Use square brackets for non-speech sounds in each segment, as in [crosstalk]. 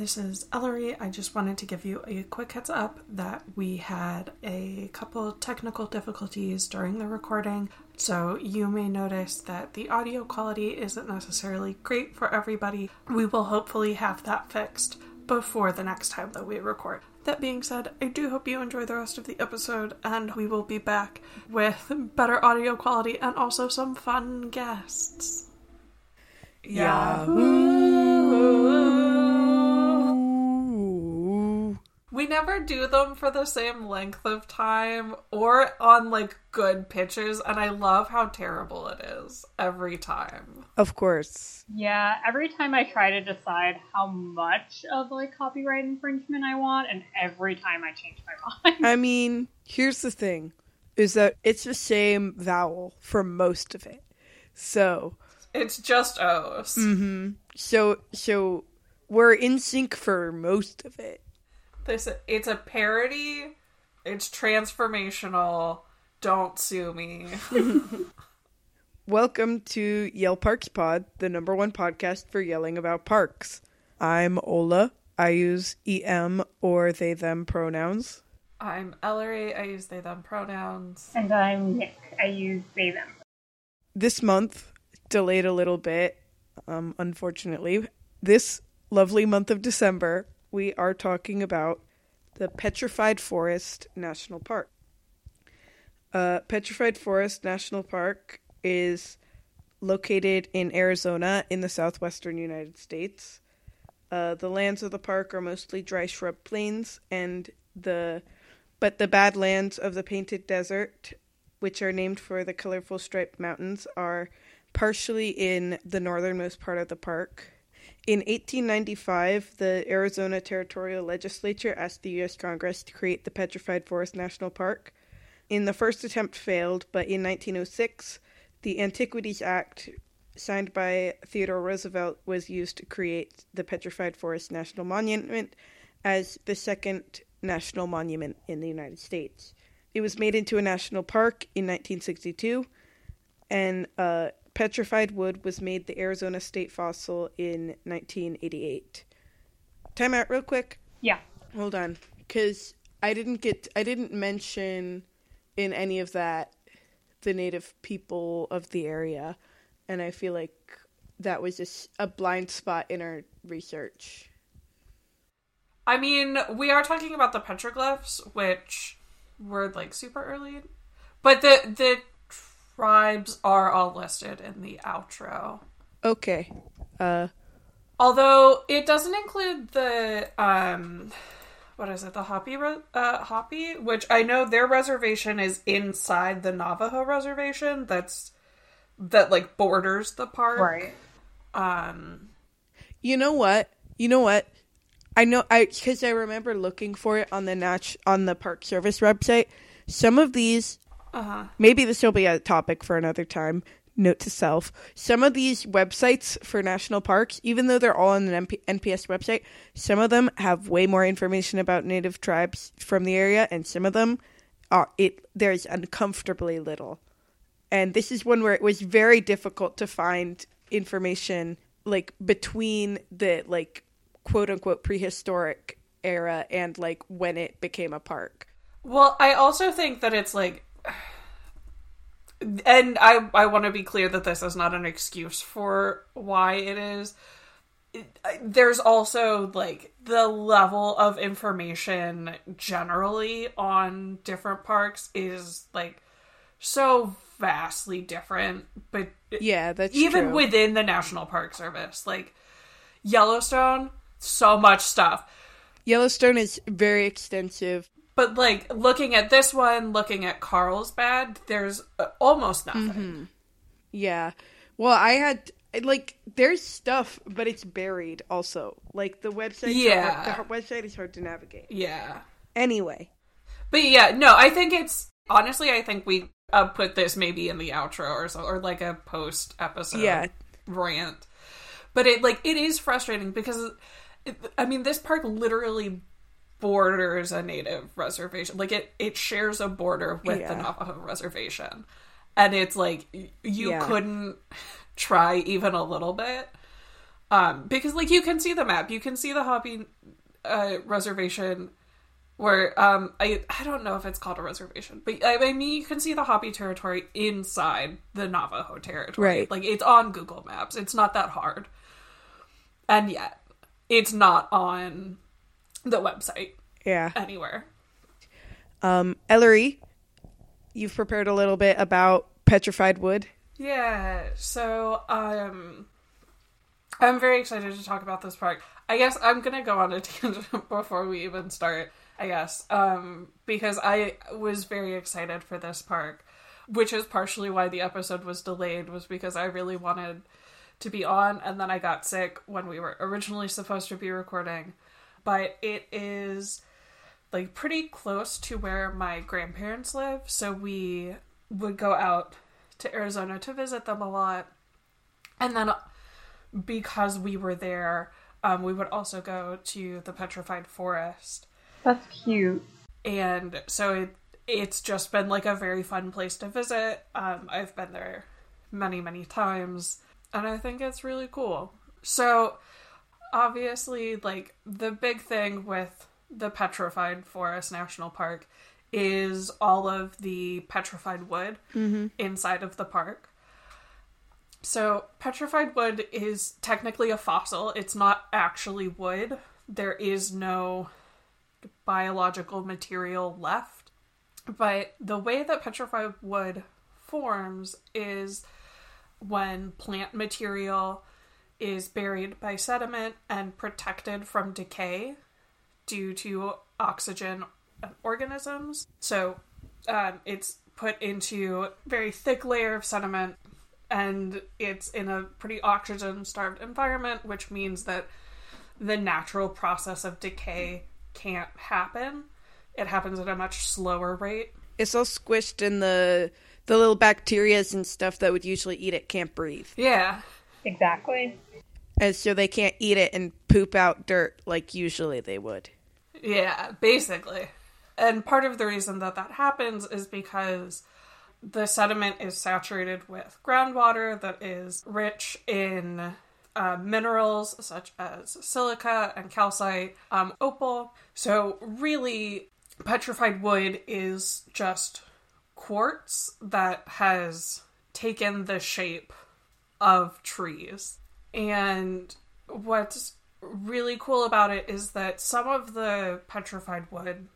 this is Ellory. I just wanted to give you a quick heads up that we had a couple technical difficulties during the recording, so you may notice that the audio quality isn't necessarily great for everybody. We will hopefully have that fixed before the next time that we record. That being said, I do hope you enjoy the rest of the episode, and we will be back with better audio quality and also some fun guests. Yahoo! Never do them for the same length of time or on like good pitches, and I love how terrible it is every time. Of course. Yeah, every time I try to decide how much of like copyright infringement I want, and every time I change my [laughs] mind. I mean, here's the thing is that it's the same vowel for most of it. So, It's just O's. mhm. So so we're in sync for most of it. This it's a parody. It's transformational. Don't sue me. [laughs] Welcome to Yell Parks Pod, the number one podcast for yelling about parks. I'm Ola. I use em or they them pronouns. I'm Ellory. I use they them pronouns. and I'm Nic. I use they them. This month delayed a little bit, um, unfortunately. This lovely month of December, we are talking about the Petrified Forest National Park. Uh, Petrified Forest National Park is located in Arizona in the southwestern United States. Uh, the lands of the park are mostly dry shrub plains, and the but the badlands of the Painted Desert, which are named for the colorful striped mountains, are partially in the northernmost part of the park. In 1895, the Arizona Territorial Legislature asked the U.S. Congress to create the Petrified Forest National Park. In the first attempt failed, but in 1906, the Antiquities Act, signed by Theodore Roosevelt, was used to create the Petrified Forest National Monument as the second national monument in the United States. It was made into a national park in 1962, and uh, petrified wood was made the Arizona state fossil in 1988. Time out real quick. Yeah. Hold on, because I didn't get I didn't mention in any of that the native people of the area, and I feel like that was just a blind spot in our research. I mean, we are talking about the petroglyphs, which were like super early, but the the tribes are all listed in the outro. Okay. Uh, Although it doesn't include the um what is it? The Hopi re- uh Hopi, which I know their reservation is inside the Navajo reservation that's that like borders the park. Right. Um You know what? You know what? I know I because I remember looking for it on the nat- on the Park Service website. Some of these, uh-huh. maybe this will be a topic for another time. Note to self: some of these websites for national parks, even though they're all on an MP- NPS website, some of them have way more information about native tribes from the area, and some of them, are it there's uncomfortably little. And this is one where it was very difficult to find information like between the like quote unquote prehistoric era and like when it became a park. Well, I also think that it's like and I I want to be clear that this is not an excuse for why it is. It- There's also like the level of information generally on different parks is like so vastly different, but Yeah, that's even true. within the National Park Service, like Yellowstone, so much stuff. Yellowstone is very extensive. But like looking at this one, looking at Carlsbad, there's uh, almost nothing. Mm-hmm. Yeah. Well, I had like there's stuff, but it's buried also. Like the website Yeah. the website is hard to navigate. Yeah. Anyway, But yeah, no, I think it's honestly, I think we uh, put this maybe in the outro or so, or like a post episode Yeah. rant. But it like it is frustrating because I mean this park literally borders a native reservation. Like it it shares a border with the Navajo reservation, and it's like you Yeah. couldn't try even a little bit. Um, because like you can see the map, you can see the Hopi uh, reservation where um I I don't know if it's called a reservation, but I, I mean you can see the Hopi territory inside the Navajo territory. Right. Like it's on Google Maps. It's not that hard. And yet, it's not on the website Yeah. anywhere. Um, Ellory, you've prepared a little bit about petrified wood. Yeah, so um I'm very excited to talk about this park. I guess I'm gonna go on a [laughs] tangent before we even start, I guess. Um because I was very excited for this park, which is partially why the episode was delayed, was because I really wanted to be on and then I got sick when we were originally supposed to be recording. But it is like pretty close to where my grandparents live, so we would go out to Arizona to visit them a lot. And then because we were there, um, we would also go to the Petrified Forest. That's cute. And so it, it's just been like a very fun place to visit. Um, I've been there many, many times, and I think it's really cool. So, obviously, like the big thing with the Petrified Forest National Park is all of the petrified wood mm-hmm. inside of the park. So, petrified wood is technically a fossil. It's not actually wood. There is no biological material left. But the way that petrified wood forms is when plant material is buried by sediment and protected from decay due to oxygen organisms. So um, it's put into a very thick layer of sediment and it's in a pretty oxygen starved environment, which means that the natural process of decay can't happen. It happens at a much slower rate. It's all squished in the the little bacterias and stuff that would usually eat it can't breathe. Yeah. Exactly. And so they can't eat it and poop out dirt like usually they would. Yeah, basically. And part of the reason that that happens is because the sediment is saturated with groundwater that is rich in uh, minerals such as silica and calcite, um, opal. So, really, petrified wood is just quartz that has taken the shape of trees. And what's really cool about it is that some of the petrified wood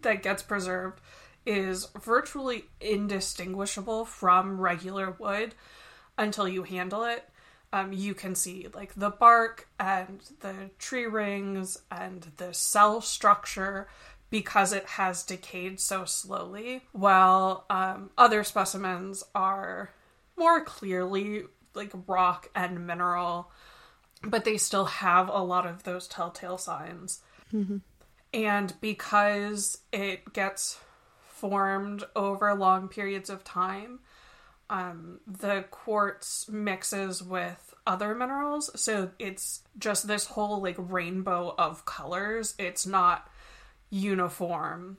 that gets preserved is virtually indistinguishable from regular wood until you handle it. Um, you can see like the bark and the tree rings and the cell structure because it has decayed so slowly, while um, other specimens are more clearly like rock and mineral, but they still have a lot of those telltale signs. And because it gets formed over long periods of time, um, the quartz mixes with other minerals. So it's just this whole like rainbow of colors. It's not uniform.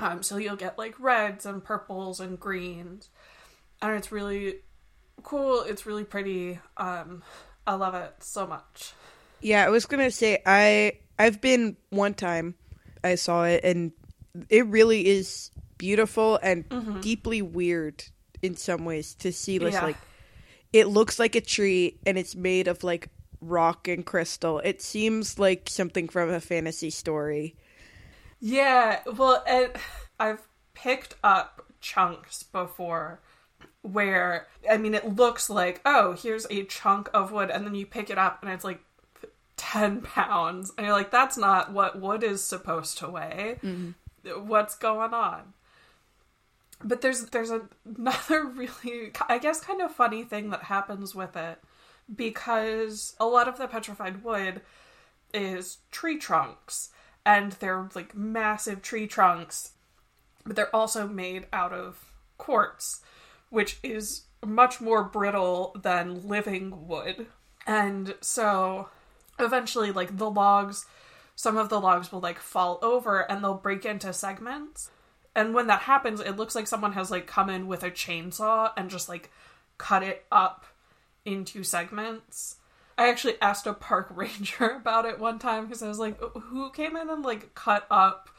Um, so you'll get like reds and purples and greens. And it's really cool. It's really pretty. Um, I love it so much. Yeah, I was gonna say I I've been one time. I saw it and it really is beautiful and deeply weird in some ways to see this Yeah. like it looks like a tree and it's made of like rock and crystal. It seems like something from a fantasy story. Yeah, well, and I've picked up chunks before where, I mean, it looks like, oh, here's a chunk of wood, and then you pick it up and it's like 10 pounds. And you're like, that's not what wood is supposed to weigh. Mm-hmm. What's going on? But there's there's [laughs] another really I guess kind of funny thing that happens with it because a lot of the petrified wood is tree trunks and they're like massive tree trunks but they're also made out of quartz which is much more brittle than living wood. And so eventually like the logs some of the logs will like fall over and they'll break into segments. And when that happens it looks like someone has like come in with a chainsaw and just like cut it up into segments. I actually asked a park [laughs] ranger about it one time because I was like, who came in and like cut up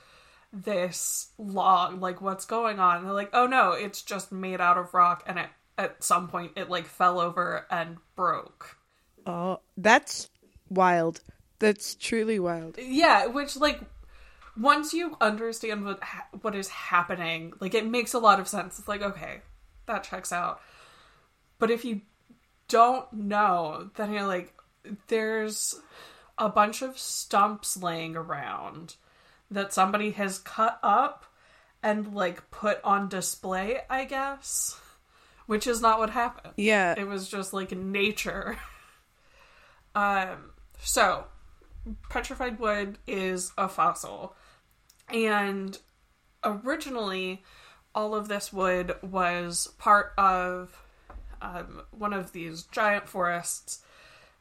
this log? Like, what's going on? And they're like, oh no, it's just made out of rock and it, at some point it like fell over and broke. Oh, that's wild. That's truly wild. Yeah, which like once you understand what ha- what is happening, like it makes a lot of sense. It's like okay, that checks out. But if you don't know, then you're like, there's a bunch of stumps laying around that somebody has cut up and like put on display, I guess. Which is not what happened. Yeah. It was just like nature. [laughs] um so petrified wood is a fossil. And originally all of this wood was part of um, one of these giant forests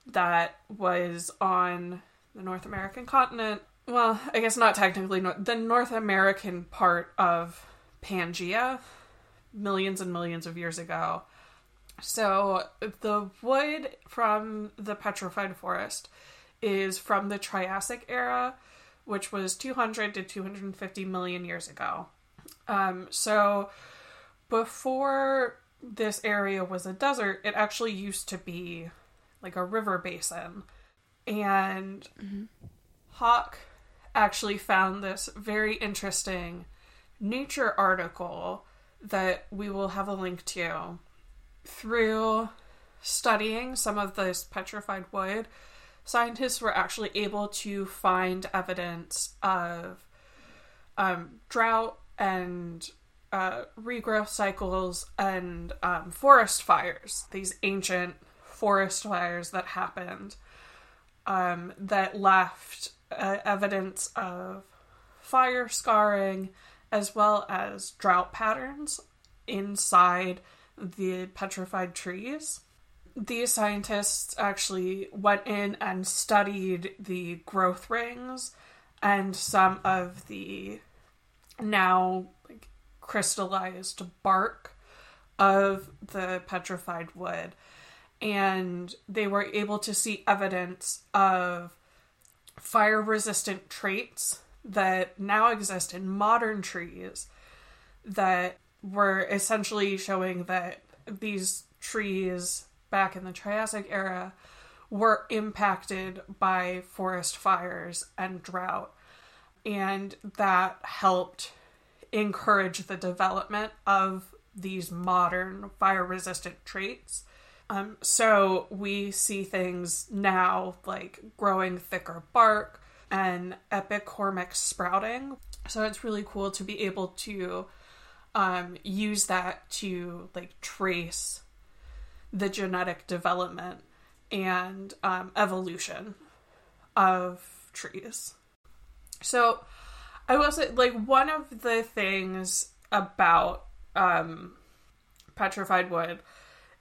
that was on the North American continent. Well, I guess not technically, the North American part of Pangea, millions and millions of years ago. So the wood from the petrified forest is from the Triassic era, which was 200 to 250 million years ago. Um, so before this area was a desert, it actually used to be like a river basin. And mm-hmm. Hawk actually found this very interesting nature article that we will have a link to through studying some of this petrified wood. Scientists were actually able to find evidence of um, drought and uh, regrowth cycles and um, forest fires, these ancient forest fires that happened um, that left uh, evidence of fire scarring as well as drought patterns inside the petrified trees. These scientists actually went in and studied the growth rings and some of the now crystallized bark of the petrified wood. And they were able to see evidence of fire resistant traits that now exist in modern trees that were essentially showing that these trees back in the Triassic era were impacted by forest fires and drought. And that helped encourage the development of these modern fire resistant traits. Um, so we see things now like growing thicker bark and epicormic sprouting. So it's really cool to be able to um, use that to like trace the genetic development and um, evolution of trees. So I will say, like, one of the things about um, petrified wood,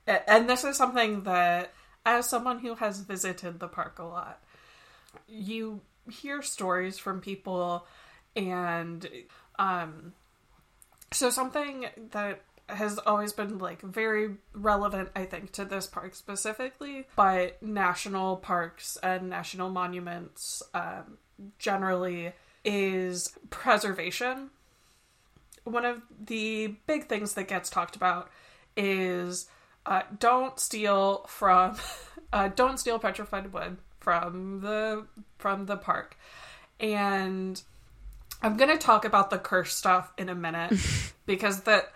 and this is something that, as someone who has visited the park a lot, you hear stories from people, and um, so something that has always been like very relevant, I think, to this park specifically, but national parks and national monuments um, generally is preservation. One of the big things that gets talked about is uh, don't steal from [laughs] uh, don't steal petrified wood from the from the park, and I'm gonna talk about the curse stuff in a minute [laughs] because that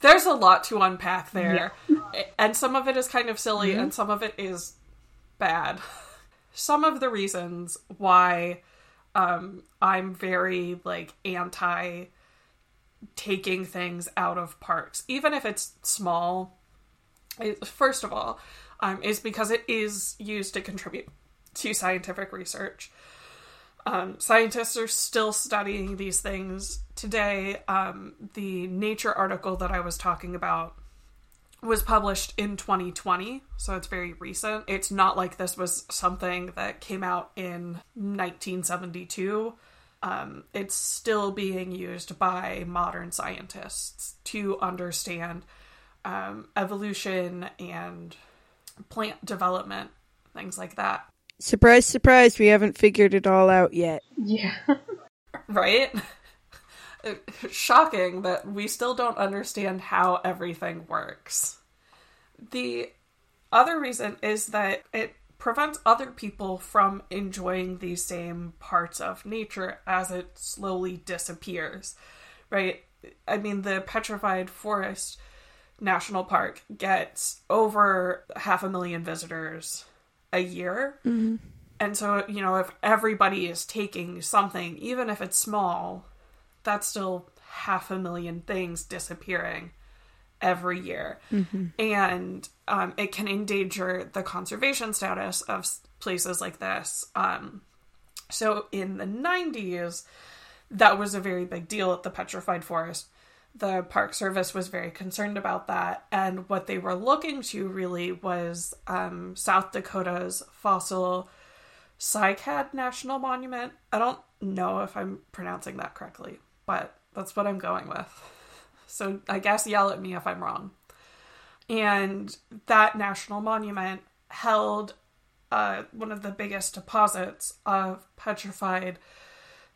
there's a lot to unpack there, yeah. and some of it is kind of silly, mm-hmm. and some of it is bad. Some of the reasons why um, I'm very like anti taking things out of parks, even if it's small. It, first of all, um, is because it is used to contribute to scientific research. Um, scientists are still studying these things today. Um, the Nature article that I was talking about was published in 2020, so it's very recent. It's not like this was something that came out in 1972. Um, it's still being used by modern scientists to understand um, evolution and plant development things like that. Surprise, surprise, we haven't figured it all out yet. Yeah. [laughs] Right? Shocking that we still don't understand how everything works. The other reason is that it prevents other people from enjoying these same parts of nature as it slowly disappears. Right? I mean, the Petrified Forest National Park gets over half a million visitors a year. And so, you know, if everybody is taking something, even if it's small, that's still half a million things disappearing every year. And um, it can endanger the conservation status of places like this. Um, so in the 90s, that was a very big deal at the Petrified Forest. The Park Service was very concerned about that. And what they were looking to really was um, South Dakota's fossil Cycad National Monument. I don't know if I'm pronouncing that correctly, but that's what I'm going with. So I guess yell at me if I'm wrong. And that national monument held uh, one of the biggest deposits of petrified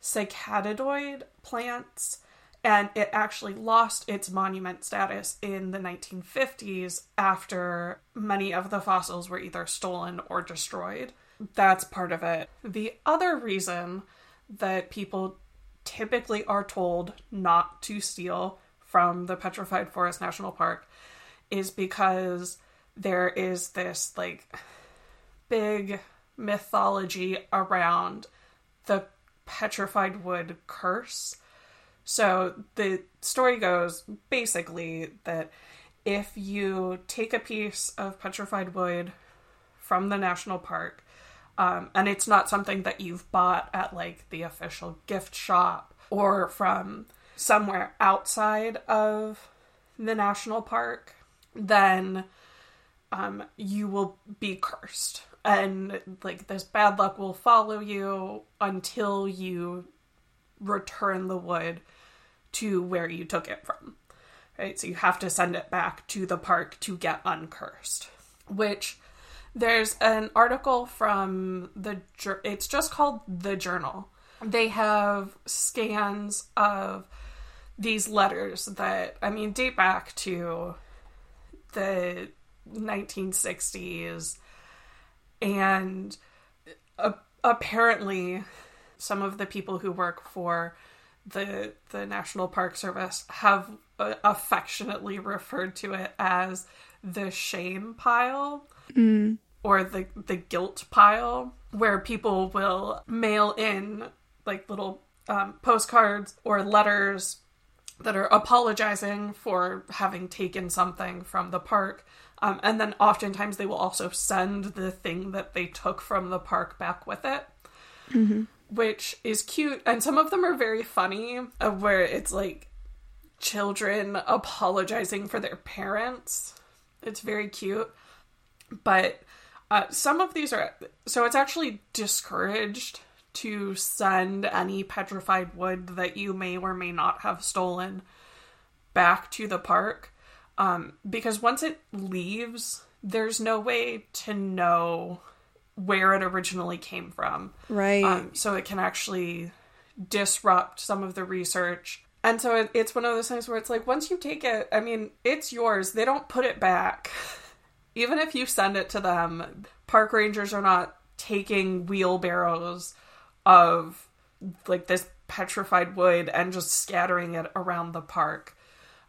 cycadeoid plants, and it actually lost its monument status in the 1950s after many of the fossils were either stolen or destroyed. That's part of it. The other reason that people typically are told not to steal from the Petrified Forest National Park is because there is this like big mythology around the petrified wood curse. So the story goes basically that if you take a piece of petrified wood from the national park, um, and it's not something that you've bought at like the official gift shop or from somewhere outside of the national park, then um, you will be cursed. And like this bad luck will follow you until you return the wood to where you took it from. Right? So you have to send it back to the park to get uncursed. Which there's an article from the it's just called the journal. They have scans of these letters that I mean date back to the 1960s and uh, apparently some of the people who work for the the National Park Service have uh, affectionately referred to it as the shame pile or the the guilt pile where people will mail in like little um, postcards or letters that are apologizing for having taken something from the park. Um, and then oftentimes they will also send the thing that they took from the park back with it, which is cute. And some of them are very funny, uh, where it's like children apologizing for their parents. It's very cute. But uh, some of these are so it's actually discouraged to send any petrified wood that you may or may not have stolen back to the park um, because once it leaves there's no way to know where it originally came from. Right. um, so it can actually disrupt some of the research. And so it, it's one of those things where it's like once you take it i mean it's yours. They don't put it back. [laughs] Even if you send it to them park rangers are not taking wheelbarrows of like this petrified wood and just scattering it around the park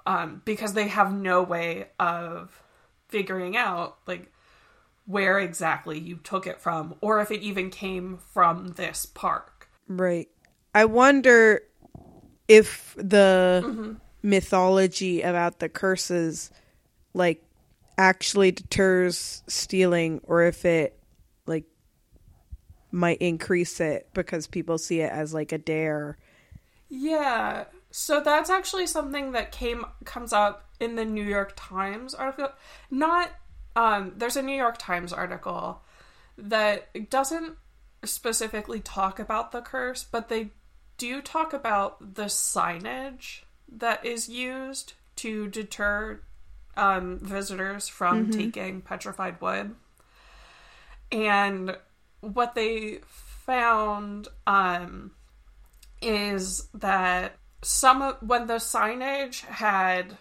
um, because they have no way of figuring out like where exactly you took it from or if it even came from this park Right. I wonder if the mm-hmm. mythology about the curses like actually deters stealing or if it like might increase it because people see it as like a dare. Yeah. So that's actually something that came comes up in the New York Times article. Not um there's a New York Times article that doesn't specifically talk about the curse, but they do talk about the signage that is used to deter um, visitors from taking petrified wood. And what they found um, is that some of when the signage had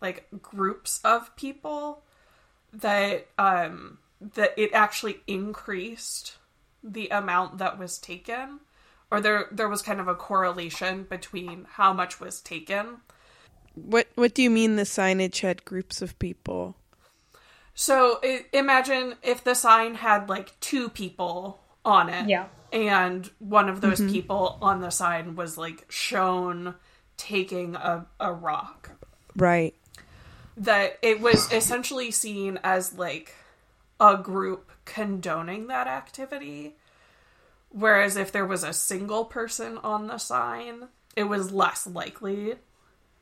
like groups of people that um that it actually increased the amount that was taken or there there was kind of a correlation between how much was taken What what do you mean the signage had groups of people? so i imagine if the sign had like two people on it Yeah. and one of those people on the sign was like shown taking a, a rock Right. That it was essentially seen as like a group condoning that activity whereas if there was a single person on the sign it was less likely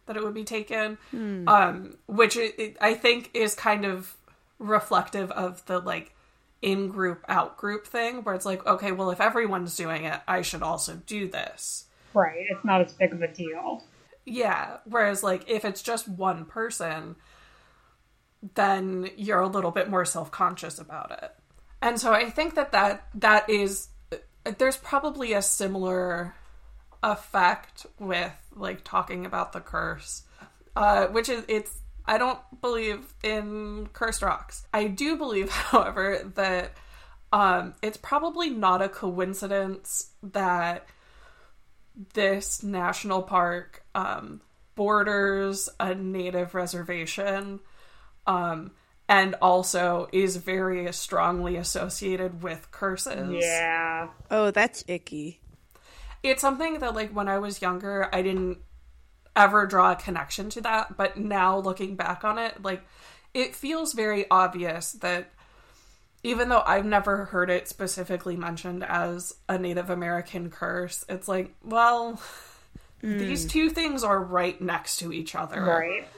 that it would be taken um which it, it, i think is kind of reflective of the like in group out group thing where it's like okay well if everyone's doing it i should also do this Right. It's not as big of a deal. yeah. Whereas, like, if it's just one person, then you're a little bit more self conscious about it. And so I think that, that that is, there's probably a similar effect with, like, talking about the curse, uh, which is, it's, I don't believe in cursed rocks. I do believe, [laughs] however, that um, it's probably not a coincidence that this national park um, borders a native reservation um, and also is very strongly associated with curses. Yeah. Oh, that's icky. It's something that, like, when I was younger, I didn't ever draw a connection to that, but now looking back on it, like, it feels very obvious that even though I've never heard it specifically mentioned as a Native American curse, it's like, well, these two things are right next to each other. Right.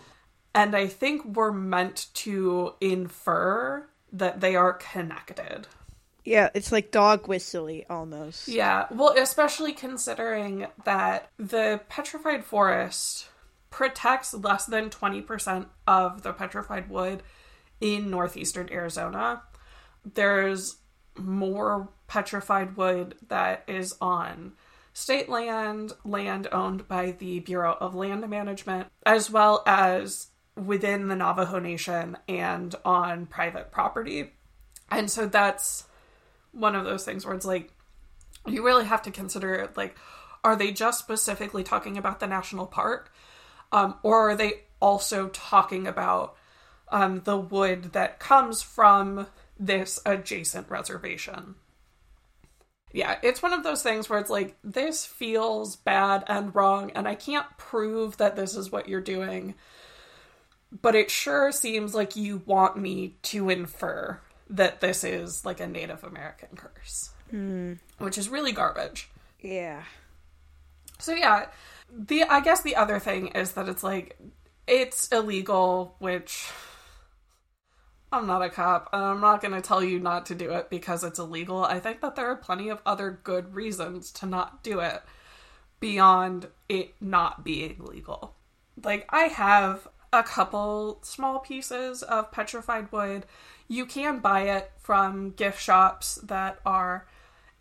And I think we're meant to infer that they are connected. Yeah, it's like dog whistly almost. Yeah, well, especially considering that the petrified forest protects less than 20% of the petrified wood in northeastern Arizona. There's more petrified wood that is on state land, land owned by the Bureau of Land Management, as well as within the Navajo Nation and on private property. And so that's one of those things where it's like you really have to consider like are they just specifically talking about the national park um, or are they also talking about um, the wood that comes from this adjacent reservation yeah it's one of those things where it's like this feels bad and wrong and i can't prove that this is what you're doing but it sure seems like you want me to infer that this is like a Native American curse, hmm. which is really garbage. Yeah. So yeah, the I guess the other thing is that it's like it's illegal, which I'm not a cop, and I'm not going to tell you not to do it because it's illegal. I think that there are plenty of other good reasons to not do it beyond it not being legal. Like I have a couple small pieces of petrified wood. You can buy it from gift shops that are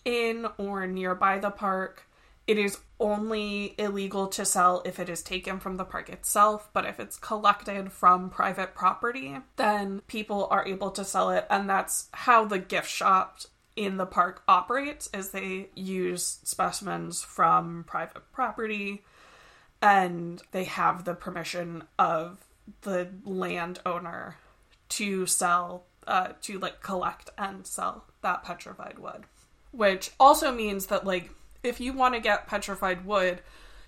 in or nearby the park. It is only illegal to sell if it is taken from the park itself, but if it's collected from private property, then people are able to sell it and that's how the gift shop in the park operates is they use specimens from private property and they have the permission of the landowner to sell uh, to like collect and sell that petrified wood. Which also means that like if you want to get petrified wood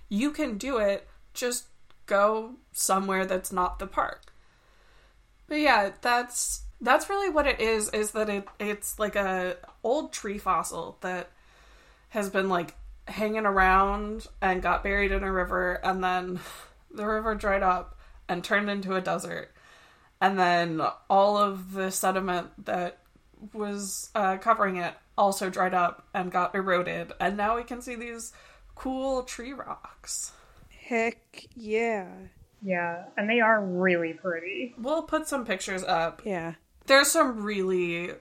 you can do it just go somewhere that's not the park. But yeah that's that's really what it is is that it it's like a old tree fossil that has been like hanging around and got buried in a river and then [laughs] the river dried up and turned into a desert and then all of the sediment that was uh, covering it also dried up and got eroded and now we can see these cool tree rocks Heck yeah. Yeah. And they are really pretty. we'll put some pictures up Yeah. there's some really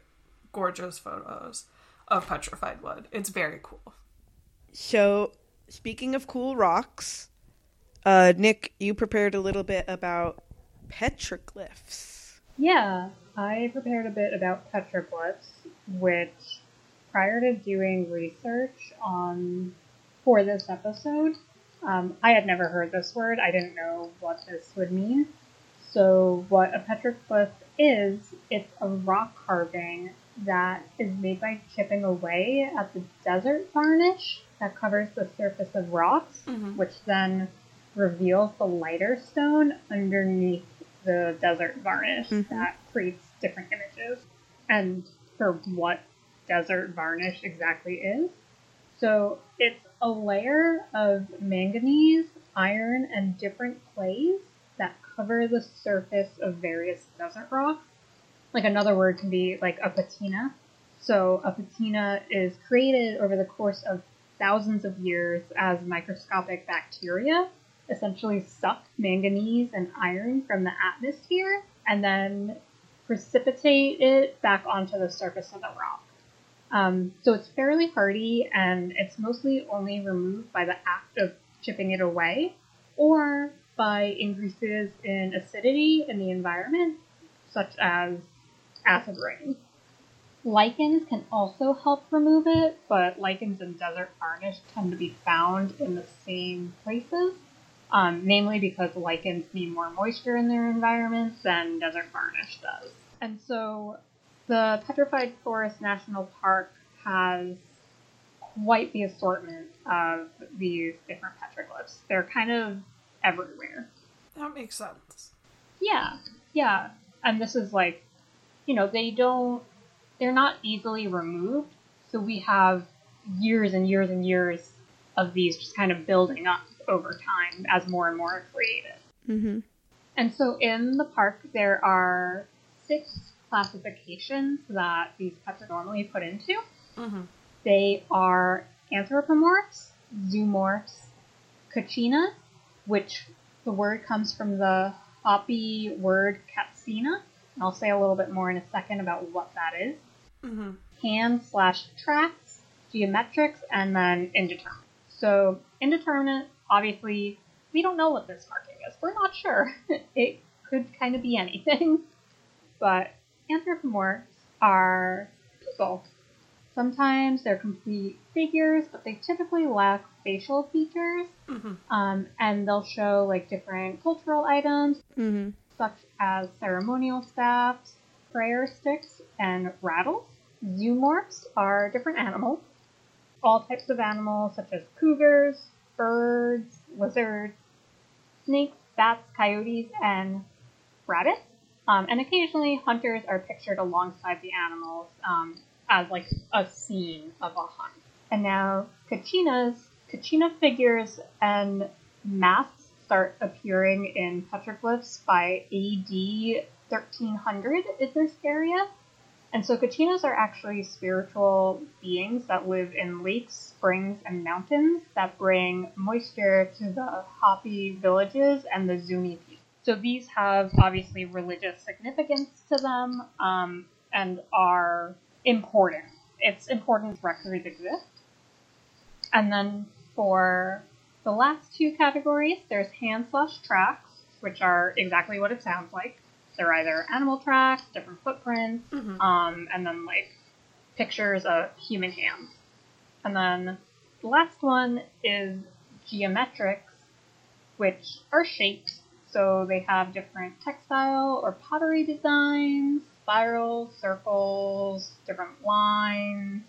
gorgeous photos of petrified wood. It's very cool. So, speaking of cool rocks, uh, Nic, you prepared a little bit about petroglyphs. Yeah, I prepared a bit about petroglyphs, which prior to doing research on for this episode, um, I had never heard this word. I didn't know what this would mean. So, what a petroglyph is, it's a rock carving that is made by chipping away at the desert varnish that covers the surface of rocks, Mhm. which then reveals the lighter stone underneath the desert varnish Mhm. that creates different images. And for what desert varnish exactly is. So it's a layer of manganese, iron, and different clays that cover the surface of various desert rocks. Like another word can be like a patina. So a patina is created over the course of thousands of years as microscopic bacteria essentially suck manganese and iron from the atmosphere and then precipitate it back onto the surface of the rock. Um, so it's fairly hardy and it's mostly only removed by the act of chipping it away or by increases in acidity in the environment, such as acid rain. Lichens can also help remove it, but lichens and desert varnish tend to be found in the same places, um, namely because lichens need more moisture in their environments than desert varnish does. And so the Petrified Forest National Park has quite the assortment of these different petroglyphs. They're kind of everywhere. That makes sense. Yeah, yeah. And this is like, you know, they don't, they're not easily removed. So we have years and years and years of these just kind of building up over time as more and more are created. Mm-hmm. And so in the park, there are six classifications that these pets are normally put into. Mm-hmm. They are anthropomorphs, zoomorphs, kachinas, which the word comes from the Hopi word katsina. And I'll say a little bit more in a second about what that is. Mm-hmm. Hand slash tracks, geometrics, and then indeterminate. So indeterminate, obviously, we don't know what this marking is. We're not sure. [laughs] it could kind of be anything. [laughs] But anthropomorphs are people. Sometimes they're complete figures, but they typically lack facial features. Mm-hmm. Um, and they'll show like different cultural items, Mm-hmm. such as ceremonial staffs, prayer sticks, and rattles. Zoomorphs are different animals. All types of animals, such as cougars, birds, lizards, snakes, bats, coyotes, and rabbits. Um, and occasionally, hunters are pictured alongside the animals um, as like a scene of a hunt. And now, kachinas, kachina figures and masks start appearing in petroglyphs by AD 1300 in this area. And so kachinas are actually spiritual beings that live in lakes, springs, and mountains that bring moisture to the Hopi villages and the Zuni people. So these have obviously religious significance to them um, and are important. It's important records exist. And then for the last two categories, there's hand slash tracks, which are exactly what it sounds like. They're either animal tracks, different footprints, Mhm. um, and then like pictures of human hands. And then the last one is geometrics, which are shapes. So they have different textile or pottery designs, spirals, circles, different lines,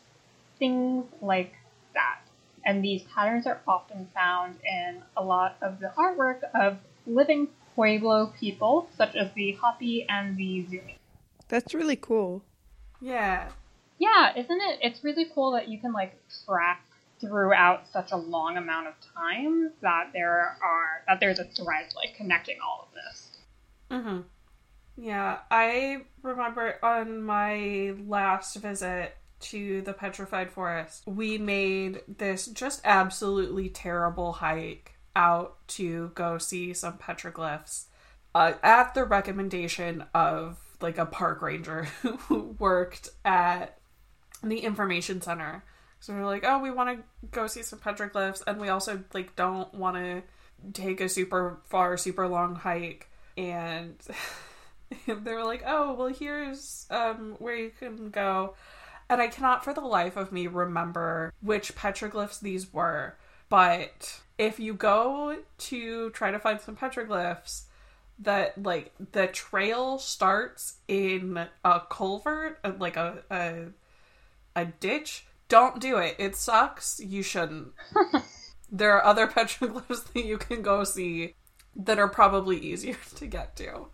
things like that. And these patterns are often found in a lot of the artwork of living Pueblo people, such as the Hopi and the Zuni. That's really cool. Yeah. Yeah, isn't it? It's really cool that you can like track throughout such a long amount of time that there are that there's a thread like connecting all of this. Mm-hmm. Yeah, I remember on my last visit to the Petrified Forest, we made this just absolutely terrible hike out to go see some petroglyphs uh, at the recommendation of like a park ranger [laughs] who worked at the information center. So we're like, oh, we want to go see some petroglyphs, and we also like don't want to take a super far, super long hike. And [laughs] they were like, oh, well, here's um, where you can go. And I cannot for the life of me remember which petroglyphs these were. But if you go to try to find some petroglyphs, that like the trail starts in a culvert, uh, like a a, a ditch. Don't do it. It sucks. You shouldn't. [laughs] there are other [laughs] petroglyphs that you can go see that are probably easier [laughs] to get to.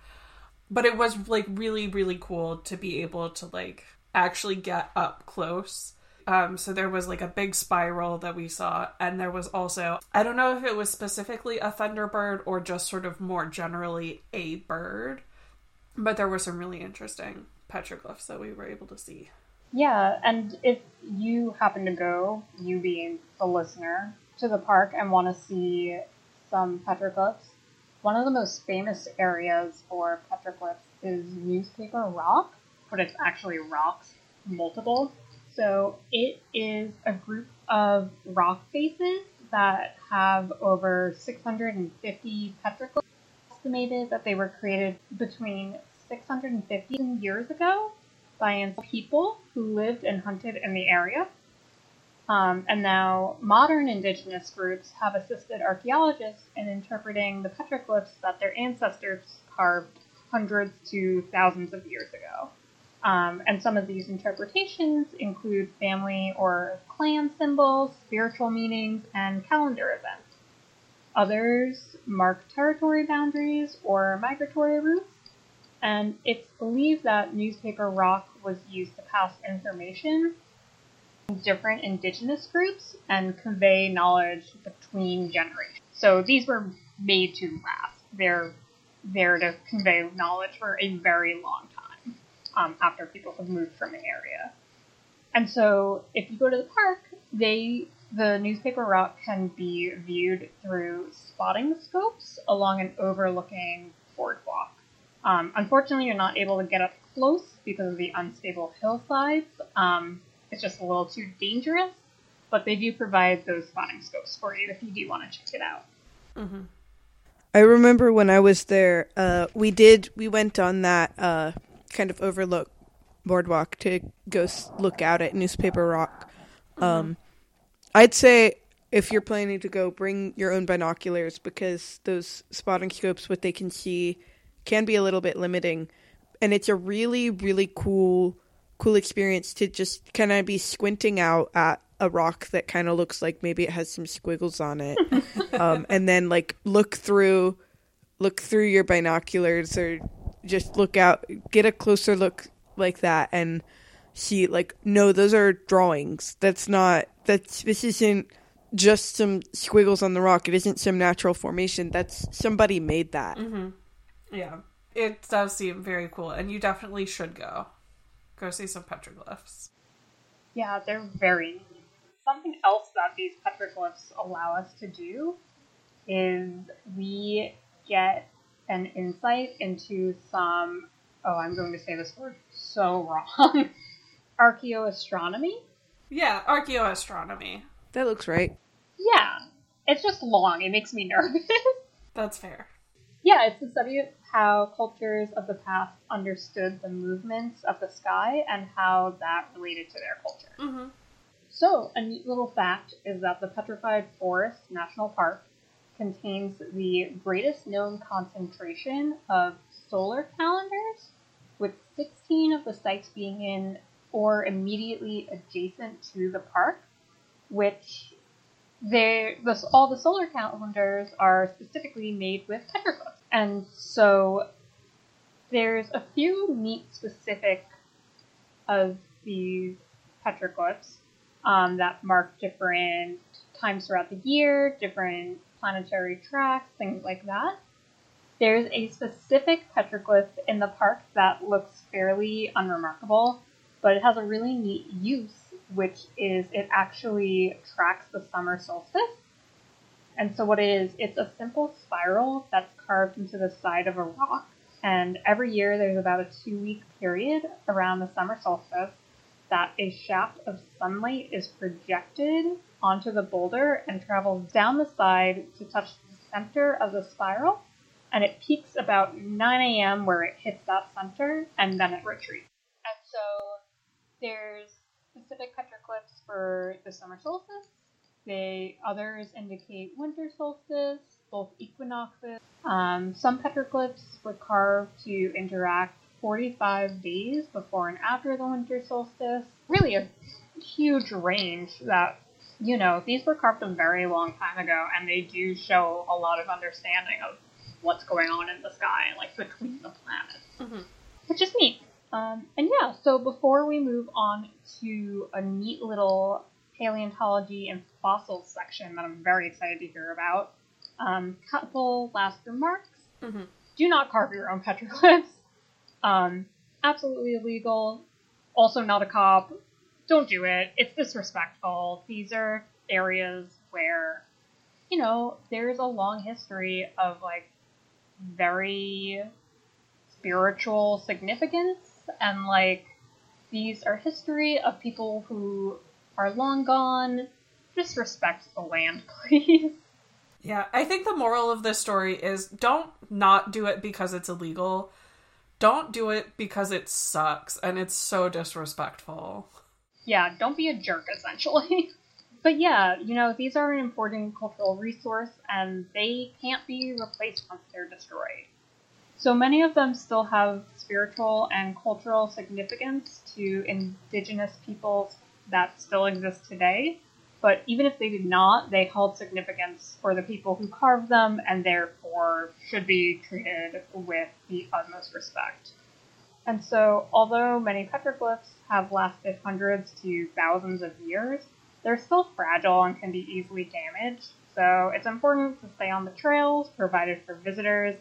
But it was like really really cool to be able to like actually get up close. Um, so there was like a big spiral that we saw, and there was also I don't know if it was specifically a thunderbird or just sort of more generally a bird, but there were some really interesting petroglyphs that we were able to see. Yeah, and if you happen to go, you being the listener, to the park and want to see some petroglyphs, one of the most famous areas for petroglyphs is Newspaper Rock but it's actually rocks, multiple. So it is a group of rock faces that have over 650 petroglyphs. Estimated that they were created between 650 years ago by people who lived and hunted in the area. Um, and now modern indigenous groups have assisted archaeologists in interpreting the petroglyphs that their ancestors carved hundreds to thousands of years ago. Um, and some of these interpretations include family or clan symbols, spiritual meanings, and calendar events. Others mark territory boundaries or migratory routes, and it's believed that newspaper rock was used to pass information to different indigenous groups and convey knowledge between generations. So these were made to last. They're there to convey knowledge for a very long time um, after people have moved from an area. And so if you go to the park, they the newspaper rock can be viewed through spotting scopes along an overlooking boardwalk. Um, unfortunately, you're not able to get up close because of the unstable hillsides. Um, it's just a little too dangerous, but they do provide those spotting scopes for you if you do want to check it out. Mm-hmm. I remember when I was there, uh, we did we went on that uh, kind of overlook boardwalk to go look out at Newspaper Rock. Mm-hmm. Um, I'd say if you're planning to go, bring your own binoculars because those spotting scopes, what they can see, can be a little bit limiting, and it's a really, really cool, cool experience to just kind of be squinting out at a rock that kind of looks like maybe it has some squiggles on it, [laughs] um, and then like look through, look through your binoculars or just look out, get a closer look like that, and see like no, those are drawings. That's not that's this isn't just some squiggles on the rock. It isn't some natural formation. That's somebody made that. Mm-hmm. Yeah, it does seem very cool, and you definitely should go. Go see some petroglyphs. Yeah, they're very. Something else that these petroglyphs allow us to do is we get an insight into some, oh, I'm going to say this word so [laughs] wrong, archaeoastronomy. Yeah, archaeoastronomy. That looks right. Yeah, it's just long. It makes me [laughs] nervous. That's fair. Yeah, it's the study of how cultures of the past understood the movements of the sky and how that related to their culture. Mm-hmm. So, a neat little fact is that the Petrified Forest National Park contains the greatest known concentration of solar calendars, with 16 of the sites being in or immediately adjacent to the park, which they the, all the solar calendars are specifically made with petroglyphs. And so there's a few neat specific of these petroglyphs um, that mark different times throughout the year, different planetary tracks, things like that. There's a specific petroglyph in the park that looks fairly unremarkable, but it has a really neat use, which is it actually tracks the summer solstice. And so what it is, it's a simple spiral that's carved into the side of a rock, And every year there's about a two week period around the summer solstice that a shaft of sunlight is projected onto the boulder and travels down the side to touch the center of the spiral. And it peaks about 9 a.m. where it hits that center and then it retreats. And so there's specific petroglyphs for the summer solstice. They others indicate winter solstice, both equinoxes. Um, some petroglyphs were carved to interact 45 days before and after the winter solstice. Really a huge range that, you know, these were carved a very long time ago and they do show a lot of understanding of what's going on in the sky, like between the planets, Mhm. which is neat. Um, and yeah, so before we move on to a neat little paleontology and fossils section that I'm very excited to hear about, um, couple last remarks. Mhm. Do not carve your own petroglyphs. Um, absolutely illegal. Also not a cop. Don't do it. It's disrespectful. These are areas where, you know, there's a long history of like very spiritual significance and like these are history of people who are long gone. Just respect the land, [laughs] please. Yeah, I think the moral of this story is don't not do it because it's illegal. Don't do it because it sucks and it's so disrespectful. [laughs] yeah, don't be a jerk, essentially. [laughs] but yeah, you know, these are an important cultural resource and they can't be replaced once they're destroyed. So many of them still have spiritual and cultural significance to indigenous peoples that still exist today. But even if they did not, they held significance for the people who carved them and therefore should be treated with the utmost respect. And so, although many petroglyphs have lasted hundreds to thousands of years, they're still fragile and can be easily damaged. So, it's important to stay on the trails provided for visitors,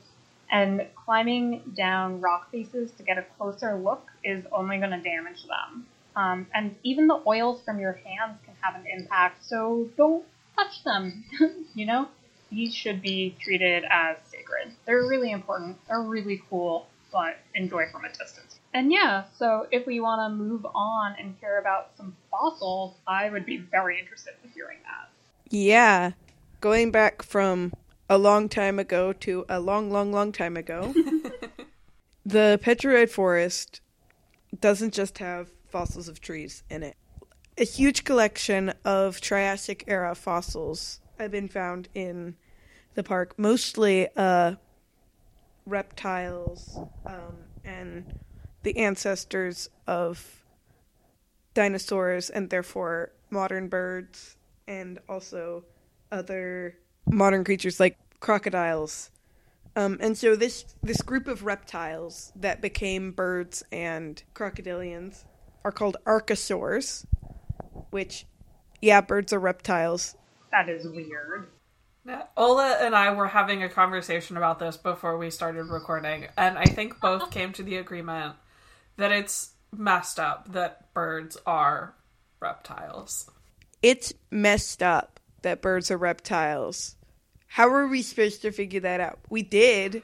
and climbing down rock faces to get a closer look is only going to damage them. Um, and even the oils from your hands can have an impact, so don't touch them. [laughs] you know? These should be treated as sacred. They're really important, they're really cool, but enjoy from a distance. And yeah, so if we want to move on and hear about some fossils, I would be very interested in hearing that. Yeah. Going back from a long time ago to a long, long, long time ago, [laughs] the Petroid Forest doesn't just have fossils of trees in it. A huge collection of Triassic era fossils have been found in the park, mostly uh, reptiles um, and the ancestors of dinosaurs and therefore modern birds and also other modern creatures like crocodiles. Um, and so this this group of reptiles that became birds and crocodilians are called archosaurs, which, yeah, birds are reptiles. That is weird. Ole and I were having a conversation about this before we started recording, and I think both came to the agreement that it's messed up that birds are reptiles. It's messed up that birds are reptiles. How are we supposed to figure that out? We did,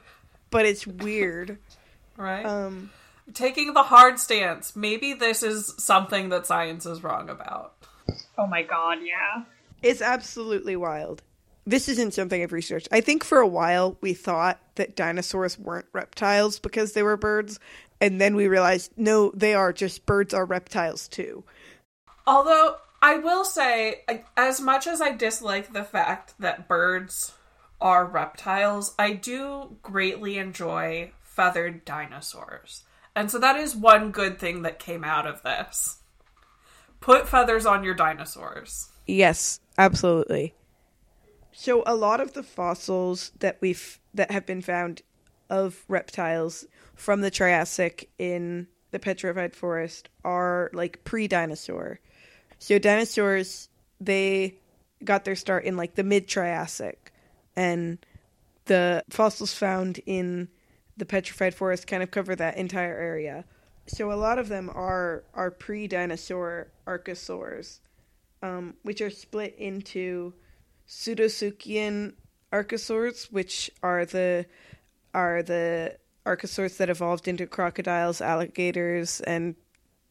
but it's weird. [laughs] Right? Um, Taking the hard stance. Maybe this is something that science is wrong about. Oh my god, yeah. It's absolutely wild. This isn't something I've researched. I think for a while we thought that dinosaurs weren't reptiles because they were birds, and then we realized no, they are just birds are reptiles too. Although I will say, as much as I dislike the fact that birds are reptiles, I do greatly enjoy feathered dinosaurs. And so that is one good thing that came out of this. Put feathers on your dinosaurs. Yes, absolutely. So a lot of the fossils that we've that have been found of reptiles from the Triassic in the petrified forest are like pre-dinosaur. So dinosaurs they got their start in like the mid-Triassic and the fossils found in the petrified forest kind of cover that entire area. So a lot of them are are pre-dinosaur archosaurs um, which are split into pseudosuchian archosaurs, which are the are the archosaurs that evolved into crocodiles, alligators, and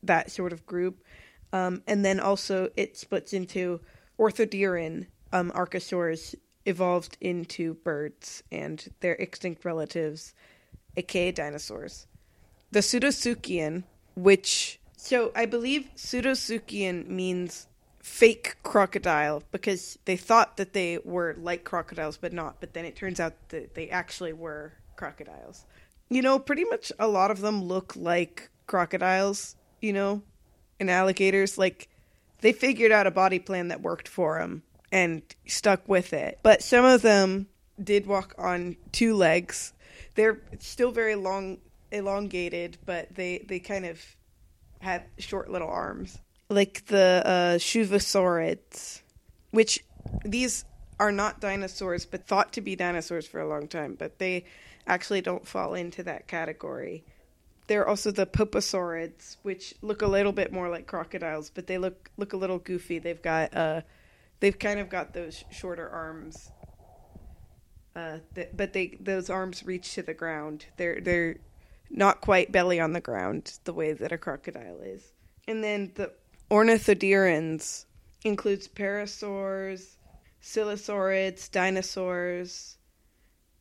that sort of group. Um, and then also it splits into ornithodiran um, archosaurs evolved into birds and their extinct relatives, aka dinosaurs. The Pseudosuchian, which so I believe Pseudosuchian means fake crocodile because they thought that they were like crocodiles but not, but then it turns out that they actually were crocodiles. You know, pretty much a lot of them look like crocodiles, you know, and alligators like they figured out a body plan that worked for them and stuck with it. But some of them did walk on two legs. They're still very long elongated, but they they kind of had short little arms, like the uh, which these are not dinosaurs, but thought to be dinosaurs for a long time, but they actually don't fall into that category. There are also the Poposaurids, which look a little bit more like crocodiles, but they look look a little goofy. They've got uh, they've kind of got those shorter arms, uh, th- but they those arms reach to the ground. They're they're not quite belly on the ground the way that a crocodile is. And then the ornithodirans includes pterosaurs, coelosaurids, dinosaurs,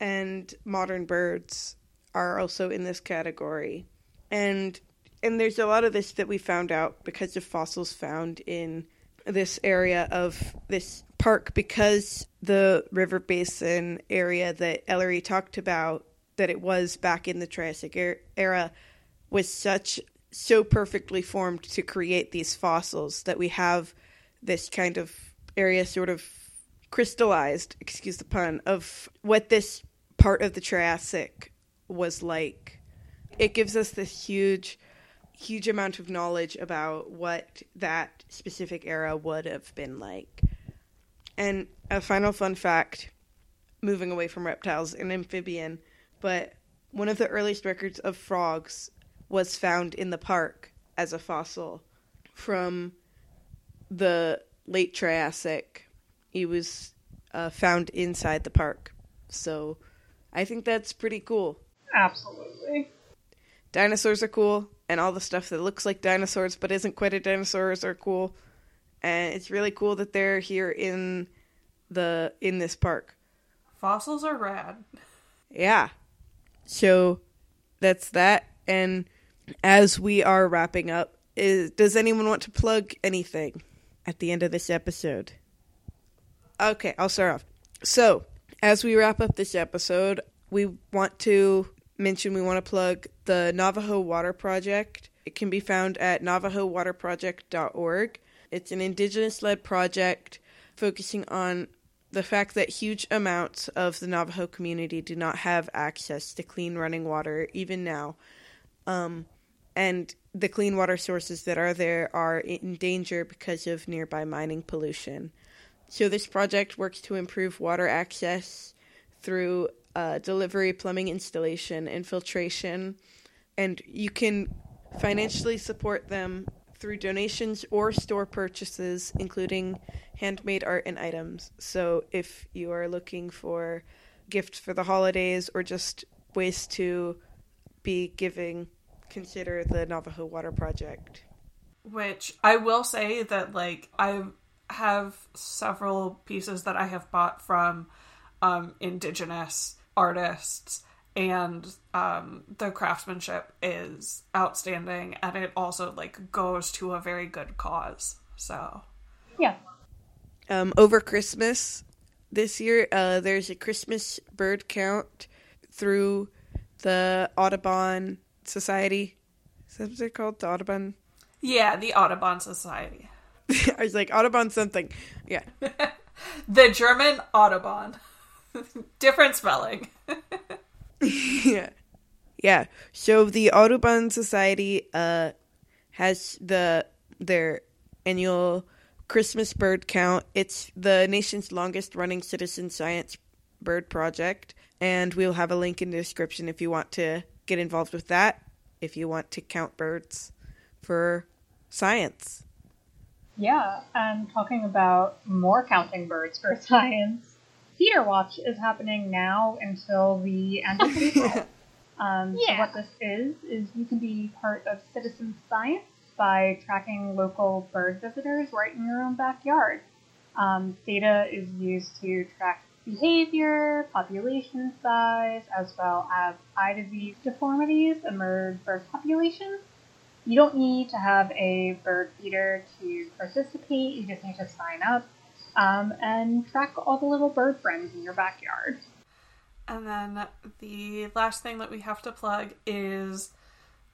and modern birds are also in this category. And and there's a lot of this that we found out because of fossils found in this area of this park because the river basin area that Ellory talked about that it was back in the Triassic er- era was such so perfectly formed to create these fossils that we have this kind of area sort of crystallized, excuse the pun, of what this part of the Triassic was like. It gives us this huge huge amount of knowledge about what that specific era would have been like. And a final fun fact moving away from reptiles, and amphibian but one of the earliest records of frogs was found in the park as a fossil from the late Triassic. He was uh, found inside the park. So I think that's pretty cool. Absolutely. Dinosaurs are cool, and all the stuff that looks like dinosaurs but isn't quite a dinosaurs are cool. And it's really cool that they're here in the in this park. Fossils are rad. Yeah. So that's that. And as we are wrapping up, is, does anyone want to plug anything at the end of this episode? Okay, I'll start off. So, as we wrap up this episode, we want to mention we want to plug the Navajo Water Project. It can be found at navajowaterproject.org. It's an indigenous led project focusing on the fact that huge amounts of the Navajo community do not have access to clean running water even now. Um, and the clean water sources that are there are in danger because of nearby mining pollution. So, this project works to improve water access through uh, delivery, plumbing installation, and filtration. And you can financially support them through donations or store purchases, including handmade art and items. So if you are looking for gifts for the holidays or just ways to be giving, consider the Navajo Water Project. Which I will say that, like, I have several pieces that I have bought from um, indigenous artists and um, the craftsmanship is outstanding and it also like goes to a very good cause so yeah um, over Christmas this year, uh, there's a Christmas bird count through the Audubon Society. Is that what they're called? The Audubon? Yeah, the Audubon Society. [laughs] I was like, Audubon something. Yeah. [laughs] the German Audubon. [laughs] Different spelling. yeah. Yeah. So the Audubon Society uh, has the their annual Christmas bird count. It's the nation's longest running citizen science bird project, and we'll have a link in the description if you want to get involved with that, if you want to count birds for science. Yeah, and talking about more counting birds for [laughs] science, Feederwatch is happening now until the end of [laughs] April. Um, so Yeah. what this is is you can be part of citizen science by tracking local bird visitors right in your own backyard. Um, data is used to track behavior, population size, as well as eye disease deformities bird bird populations. You don't need to have a bird feeder to participate. You just need to sign up um, and track all the little bird friends in your backyard. And then the last thing that we have to plug is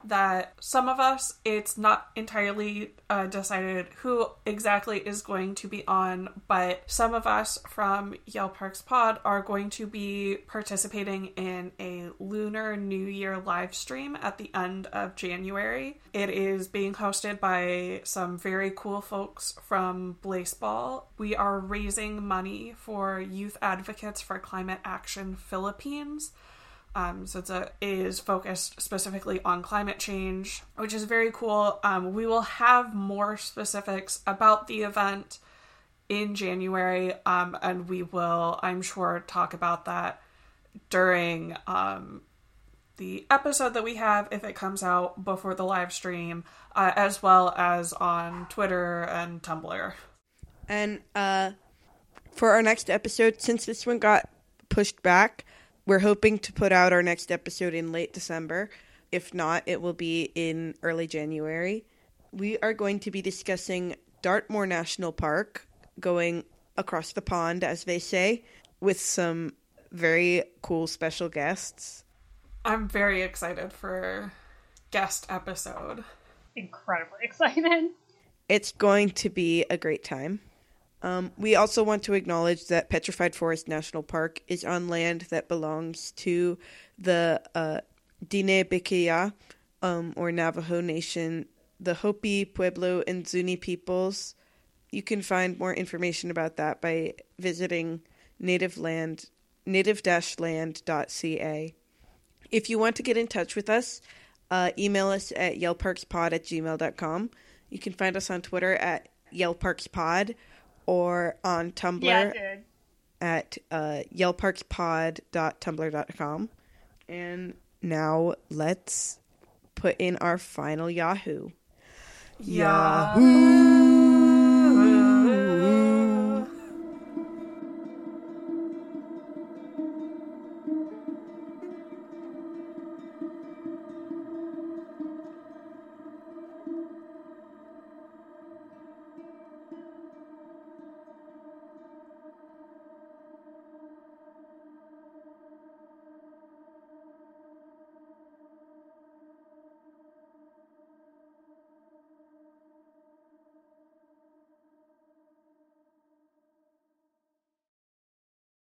that some of us, it's not entirely uh, decided who exactly is going to be on, but some of us from Yell Parks Pod are going to be participating in a Lunar New Year live stream at the end of January. It is being hosted by some very cool folks from Blaseball. We are raising money for Youth Advocates for Climate Action Philippines. Um, so it's a is focused specifically on climate change, which is very cool. Um, we will have more specifics about the event in January, um, and we will, I'm sure, talk about that during um, the episode that we have if it comes out before the live stream, uh, as well as on Twitter and Tumblr. And uh, for our next episode, since this one got pushed back, we're hoping to put out our next episode in late December. If not, it will be in early January. We are going to be discussing Dartmoor National Park, going across the pond, as they say, with some very cool special guests. I'm very excited for guest episode. Incredibly [laughs] excited. It's going to be a great time. Um, we also want to acknowledge that Petrified Forest National Park is on land that belongs to the uh, Diné Bikéyah, um, or Navajo Nation, the Hopi, Pueblo, and Zuni peoples. You can find more information about that by visiting native land, native-land.ca. If you want to get in touch with us, uh, email us at yellparkspod at gmail.com. You can find us on Twitter at yellparkspod or on Tumblr Yeah, at uh, yellparkspod.tumblr.com. And now let's put in our final Yahoo. Yeah. Yahoo!